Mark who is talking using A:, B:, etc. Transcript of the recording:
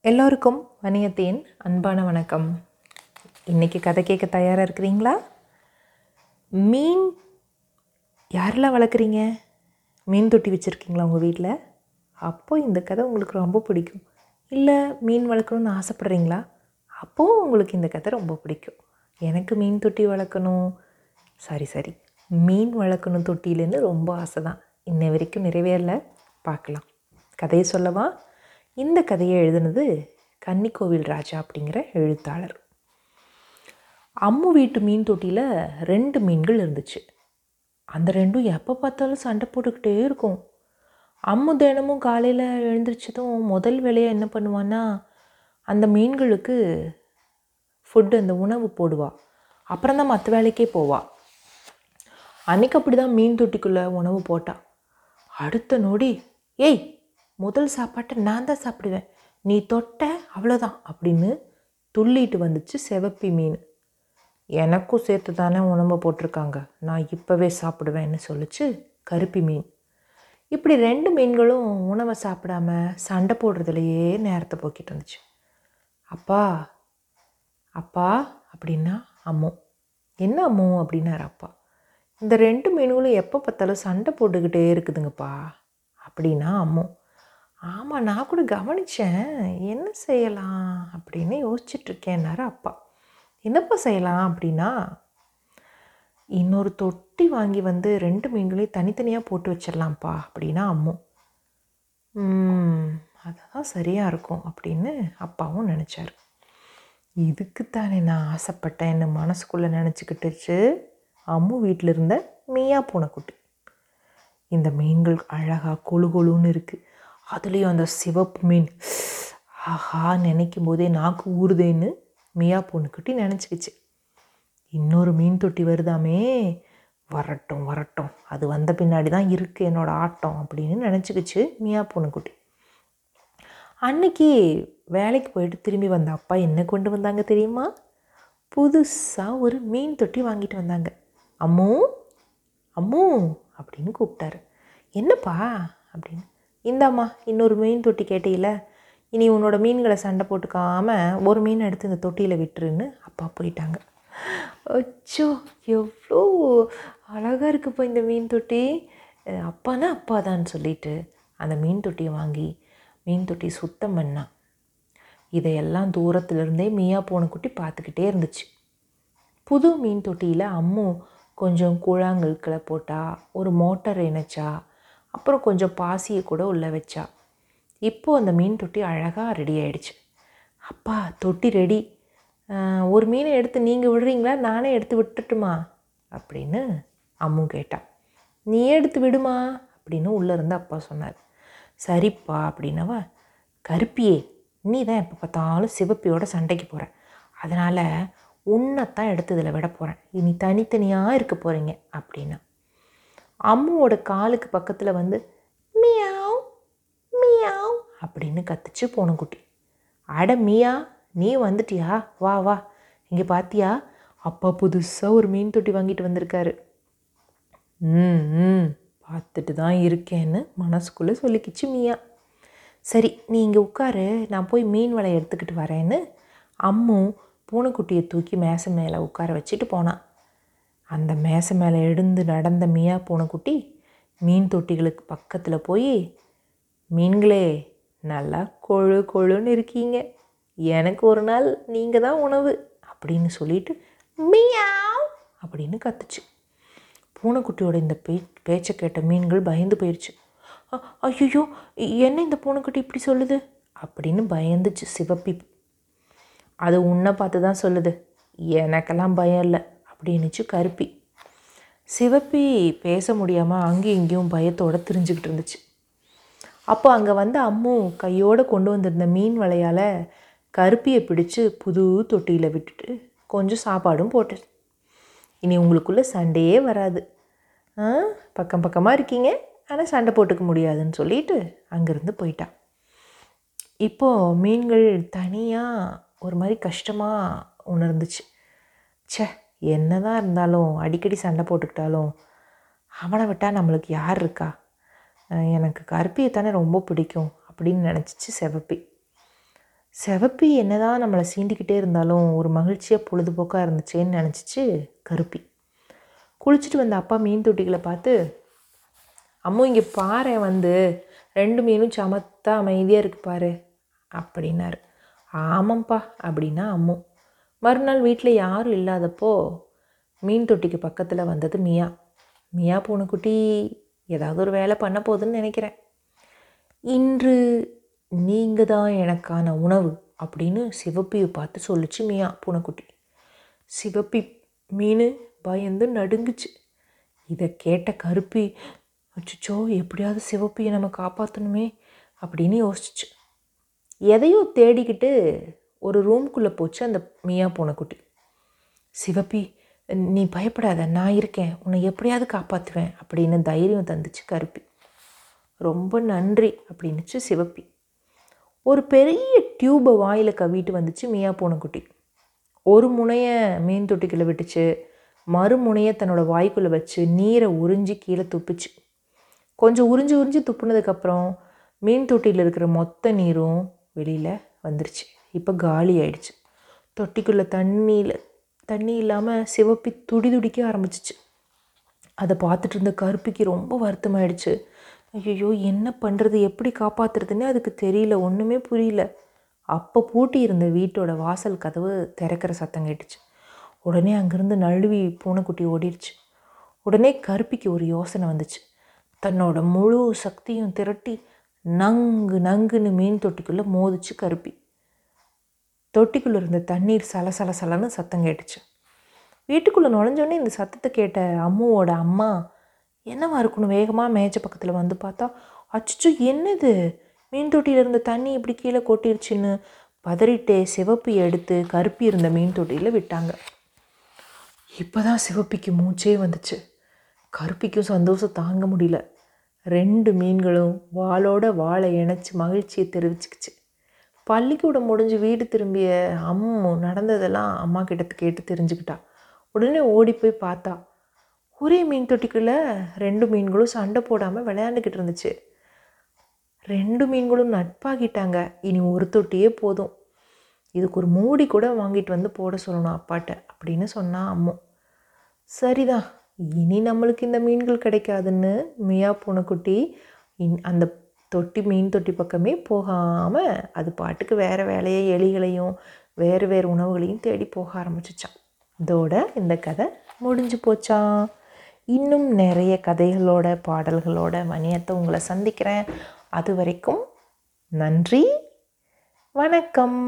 A: எல்லோருக்கும் வணியத்தேன் அன்பான வணக்கம். இன்றைக்கி கதை கேட்க தயாராக இருக்கிறீங்களா? மீன் யாரெல்லாம் வளர்க்குறீங்க? மீன் தொட்டி வச்சுருக்கீங்களா உங்கள் வீட்டில் அப்போது இந்த கதை உங்களுக்கு ரொம்ப பிடிக்கும். இல்லை மீன் வளர்க்கணும்னு ஆசைப்பட்றீங்களா? அப்போது உங்களுக்கு இந்த கதை ரொம்ப பிடிக்கும். எனக்கு மீன் தொட்டி வளர்க்கணும். Sorry sorry. மீன் வளர்க்கணும் தொட்டியிலேருந்து ரொம்ப ஆசை தான் இன்ன வரைக்கும் நிறைவேறல. பார்க்கலாம். கதையை சொல்லவா? இந்த கதையை எழுதுனது கன்னிக்கோவில் ராஜா அப்படிங்கிற எழுத்தாளர். அம்மு வீட்டு மீன் தொட்டியில் ரெண்டு மீன்கள் இருந்துச்சு. அந்த ரெண்டும் எப்போ பார்த்தாலும் சண்டை போட்டுக்கிட்டே இருக்கும். அம்மு தினமும் காலையில் எழுந்திரிச்சதும் முதல் வேலையாக என்ன பண்ணுவான்னா அந்த மீன்களுக்கு ஃபுட்டு அந்த உணவு போடுவா. அப்புறம் தான் மற்ற வேலைக்கே போவா. அன்றைக்கி அப்படி தான் மீன் தொட்டிக்குள்ளே உணவு போட்டா. அடுத்த நொடி ஏய் முதல் சாப்பாட்டை நான் தான் சாப்பிடுவேன். நீ தொட்ட அவ்வளோதான் அப்படின்னு துள்ளிட்டு வந்துச்சு செவப்பி மீன். எனக்கும் சேர்த்து தானே உணவை போட்டிருக்காங்க. நான் இப்போவே சாப்பிடுவேன்னு சொல்லிச்சு கருப்பி மீன். இப்படி ரெண்டு மீன்களும் உணவை சாப்பிடாம சண்டை போடுறதுலையே நேரத்தை போக்கிட்டு இருந்துச்சு. அப்பா அப்பா அப்படின்னா அம்மு. என்ன அம்மு அப்படின்னாரு அப்பா. இந்த ரெண்டு மீன்களும் எப்போ பார்த்தாலும் சண்டை போட்டுக்கிட்டே இருக்குதுங்கப்பா. அப்படின்னா அம்மு. ஆமாம் நான் கூட கவனித்தேன் என்ன செய்யலாம் அப்படின்னு யோசிச்சிட்ருக்கேன்னாரு அப்பா. என்னப்பா செய்யலாம் அப்படின்னா இன்னொரு தொட்டி வாங்கி வந்து ரெண்டு மீன்களையும் தனித்தனியாக போட்டு வச்சிடலாம்ப்பா அப்படின்னா அம்மு. அதுதான் சரியாக இருக்கும் அப்படின்னு அப்பாவும் நினச்சாரு. இதுக்குத்தானே நான் ஆசைப்பட்டேன் என்ன மனசுக்குள்ளே நினச்சிக்கிட்டுச்சு. அம்மு வீட்டில் இருந்த மீயா பூனைக்குட்டி இந்த மீன்கள் அழகாக கொழு கொழுன்னு இருக்குது அதுலேயும் அந்த சிவப்பு மீன். ஆஹா நினைக்கும் போதே நாக்கு ஊறுதேன்னு மியா பொண்ணுக்குட்டி நினச்சிக்கிச்சு. இன்னொரு மீன் தொட்டி வருதாமே. வரட்டும் வரட்டும். அது வந்த பின்னாடி தான் இருக்குது என்னோடய ஆட்டம் அப்படின்னு நினச்சிக்கிச்சு மியா பொண்ணுக்குட்டி. அன்னைக்கு வேலைக்கு போயிட்டு திரும்பி வந்த அப்பா என்ன கொண்டு வந்தாங்க தெரியுமா? புதுசாக ஒரு மீன் தொட்டி வாங்கிட்டு வந்தாங்க. அம்மு அம்மு அப்படின்னு கூப்பிட்டாரு. என்னப்பா அப்படின்னு இந்தாம்மா இன்னொரு மீன் தொட்டி கேட்டீல. இனி உன்னோட மீன்களை சண்டை போட்டுக்காம ஒரு மீன் எடுத்து இந்த தொட்டியில் விட்டுருன்னு அப்பா போயிட்டாங்க. அச்சோ எவ்வளோ அழகாக இருக்குப்பா இந்த மீன் தொட்டி. அப்பானா அப்பா தான் சொல்லிட்டு அந்த மீன் தொட்டியை வாங்கி மீன் தொட்டி சுத்தம் பண்ணான் இதையெல்லாம் தூரத்துலேருந்தே மீயா போன குட்டி பார்த்துக்கிட்டே இருந்துச்சு. புது மீன் தொட்டியில் அம்மு கொஞ்சம் கூழாங்கற்களை போட்டா ஒரு மோட்டர் இணைச்சா அப்புறம் கொஞ்சம் பாசியை கூட உள்ளே வச்சா. இப்போது அந்த மீன் தொட்டி அழகாக ரெடி ஆயிடுச்சு. அப்பா தொட்டி ரெடி ஒரு மீனை எடுத்து நீங்கள் விடுறீங்களா? நானே எடுத்து விட்டுட்டுமா? அப்படின்னு அம்மு கேட்டா. நீ எடுத்து விடுமா? அப்படின்னு உள்ளே இருந்து அப்பா சொன்னார். சரிப்பா அப்படின்னவா. கருப்பியே நீ தான் எப்போ பார்த்தாலும் சிவப்பியோட சண்டைக்கு போகிற அதனால் உன்னைத்தான் எடுத்து இதில் விட போகிறேன் இனி தனித்தனியாக இருக்க போகிறீங்க அப்படின்னா. அம்முவோட காலுக்கு பக்கத்தில் வந்து மியாவ் மியாவ் அப்படின்னு கத்துச்சு பூனைக்குட்டி அட மியா நீ வந்துட்டியா? வா வா. இங்கே பார்த்தியா அப்பா புதுசாக ஒரு மீன் தொட்டி வாங்கிட்டு வந்திருக்காரு. ம் ம். பார்த்துட்டு தான் இருக்கேன்னு மனசுக்குள்ளே சொல்லிக்கிச்சு மியா. சரி நீ இங்கே உட்காரு. நான் போய் மீன் வலை எடுத்துக்கிட்டு வரேன்னு. அம்மு பூனைக்குட்டியை தூக்கி மேசை மேலே உட்கார வச்சுட்டு போனான் அந்த மேசை மேலே எழுந்து நடந்த மியா பூனைக்குட்டி மீன் தொட்டிகளுக்கு பக்கத்தில் போய் மீன்களே நல்லா கொழு கொழுன்னு இருக்கீங்க. எனக்கு ஒரு நாள் நீங்கள் தான் உணவு அப்படின்னு சொல்லிட்டு மியாவ் அப்படின்னு கத்துச்சு. பூனைக்குட்டியோட இந்த பே பேச்சை கேட்ட மீன்கள் பயந்து போயிடுச்சு ஐயோ என்ன இந்த பூனைக்குட்டி இப்படி சொல்லுது? அப்படின்னு பயந்துச்சு சிவப்பி அது உன்னை பார்த்து தான் சொல்லுது. எனக்கெல்லாம் பயம் இல்லை. அப்படின்னுச்சு கருப்பி. சிவப்பி பேச முடியாமல் அங்கேயும் இங்கேயும் பயத்தோடு திரிஞ்சுக்கிட்டு இருந்துச்சு. அப்போ அங்கே வந்து அம்மு கையோடு கொண்டு வந்திருந்த மீன் வலையால் கருப்பியை பிடிச்சு புது தொட்டியில் விட்டுட்டு கொஞ்சம் சாப்பாடும் போட்டு இனி உங்களுக்குள்ளே சண்டையே வராது. பக்கம் பக்கமாக இருக்கீங்க. ஆனால் சண்டை போட்டுக்க முடியாதுன்னு சொல்லிட்டு அங்கேருந்து போயிட்டான் இப்போது மீன்கள் தனியாக ஒரு மாதிரி கஷ்டமாக உணர்ந்துச்சு. ச்சே என்ன தான் இருந்தாலும் அடிக்கடி சண்டை போட்டுக்கிட்டாலும் அவனை விட்டால் நம்மளுக்கு யார் இருக்கா? எனக்கு கருப்பியை தானே ரொம்ப பிடிக்கும் அப்படின்னு நினச்சிச்சு செவப்பி. செவப்பி என்னதான் நம்மளை சீண்டிக்கிட்டே இருந்தாலும் ஒரு மகிழ்ச்சியாக பொழுதுபோக்காக இருந்துச்சேன்னு நினச்சிச்சு கருப்பி. குளிச்சுட்டு வந்த அப்பா மீன் தொட்டிகளை பார்த்து அம்மு இங்கே பாரு வந்து ரெண்டு மீனும் சமத்தா அமைதியாக இருக்கு பாரு அப்படின்னாரு. ஆமாம்ப்பா அப்படின்னா அம்மு. மறுநாள் வீட்டில் யாரும் இல்லாதப்போ மீன் தொட்டிக்கு பக்கத்தில் வந்தது மியா. மியா பூனைக்குட்டி ஏதாவது ஒரு வேலை பண்ண போகுதுன்னு நினைக்கிறேன். இன்று நீங்கள் தான் எனக்கான உணவு அப்படின்னு சிவப்பியை பார்த்து சொல்லிச்சு மியா பூனைக்குட்டி சிவப்பி மீன் பயந்து நடுங்குச்சு. இதை கேட்ட கருப்பி அச்சோ எப்படியாவது சிவப்பியை நம்ம காப்பாற்றணுமே அப்படின்னு யோசிச்சு. எதையோ தேடிக்கிட்டு ஒரு ரூம்குள்ளே போச்சு அந்த மியா பூனைக்குட்டி சிவப்பி நீ பயப்படாத நான் இருக்கேன். உன்னை எப்படியாவது காப்பாற்றுவேன் அப்படின்னு தைரியம் தந்துச்சு கருப்பி. ரொம்ப நன்றி அப்படின்னுச்சு சிவப்பி. ஒரு பெரிய டியூபை வாயில் கவிட்டு வந்துச்சு மியா பூனைக்குட்டி ஒரு முனையை மீன் தொட்டிக்குள்ளே விட்டுச்சு. மறுமுனையை தன்னோட வாய்க்குள்ளே வச்சு நீரை உறிஞ்சி கீழே துப்பிச்சு. கொஞ்சம் உறிஞ்சி உறிஞ்சி துப்புனதுக்கப்புறம் மீன் தொட்டியில் இருக்கிற மொத்த நீரும் வெளியில் வந்துருச்சு. இப்போ காலி ஆயிடுச்சு. தொட்டிக்குள்ளே தண்ணியில் தண்ணி இல்லாமல் சிவப்பி துடி துடிக்க ஆரம்பிச்சிச்சு. அதை பார்த்துட்டு இருந்த கருப்பிக்கு ரொம்ப வருத்தமாயிடுச்சு. ஐயோ என்ன பண்ணுறது எப்படி காப்பாற்றுறதுன்னே அதுக்கு தெரியல ஒன்றுமே புரியல. அப்போ பூட்டி இருந்த வீட்டோட வாசல் கதவு திறக்கிற சத்தம் கேட்டுச்சு. உடனே அங்கேருந்து நழுவி பூனைக்குட்டி ஓடிடுச்சு. உடனே கருப்பிக்கு ஒரு யோசனை வந்துச்சு. தன்னோட முழு சக்தியும் திரட்டி நங்கு நங்குன்னு மீன் தொட்டிக்குள்ளே மோதிச்சு கருப்பி. தொட்டிக்குள்ளே இருந்த தண்ணீர் சலசல சலன்னு சத்தம் கேட்டுச்சு. வீட்டுக்குள்ளே நுழைஞ்சோடனே இந்த சத்தத்தை கேட்ட அம்முவோட அம்மா என்னவா இருக்கணும் வேகமாக மேய்ச்ச பக்கத்தில் வந்து பார்த்தா அச்சோ என்னது? மீன் தொட்டியில் இருந்த தண்ணி இப்படி கீழே கொட்டிருச்சுன்னு பதறிட்டே சிவப்பி எடுத்து கருப்பி இருந்த மீன் தொட்டியில் விட்டாங்க. இப்போ தான் சிவப்பிக்கு மூச்சே வந்துச்சு. கருப்பிக்கும் சந்தோஷம் தாங்க முடியல. ரெண்டு மீன்களும் வாளோட வாழை இணைச்சி மகிழ்ச்சியை தெரிவிச்சுக்கிச்சு. பள்ளிக்கூடம் முடிஞ்சு வீடு திரும்பிய அம்மு நடந்ததெல்லாம் அம்மா கிட்ட கேட்டு தெரிஞ்சுக்கிட்டா. உடனே ஓடி போய் பார்த்தா. ஒரே மீன் தொட்டிக்குள்ளே ரெண்டு மீன்களும் சண்டை போடாமல் விளையாண்டுக்கிட்டு இருந்துச்சு. ரெண்டு மீன்களும் நட்பாகிட்டாங்க. இனி ஒரு தொட்டியே போதும். இதுக்கு ஒரு மூடி கூட வாங்கிட்டு வந்து போட சொல்லணும் அப்பாட்ட அப்படின்னு சொன்னா அம்மு. சரிதான். இனி நம்மளுக்கு இந்த மீன்கள் கிடைக்காதுன்னு மியா பூனைக்குட்டி இன் அந்த தொட்டி மீன் தொட்டி பக்கமே போகாமல் அது பாட்டுக்கு வேறு வேலையை எலிகளையும் வேறு வேறு உணவுகளையும் தேடி போக ஆரம்பிச்சிச்சான் இதோட இந்த கதை முடிஞ்சு போச்சான் இன்னும் நிறைய கதைகளோட பாடல்களோட மணியத்தை உங்களை சந்திக்கிறேன். அது வரைக்கும் நன்றி வணக்கம்.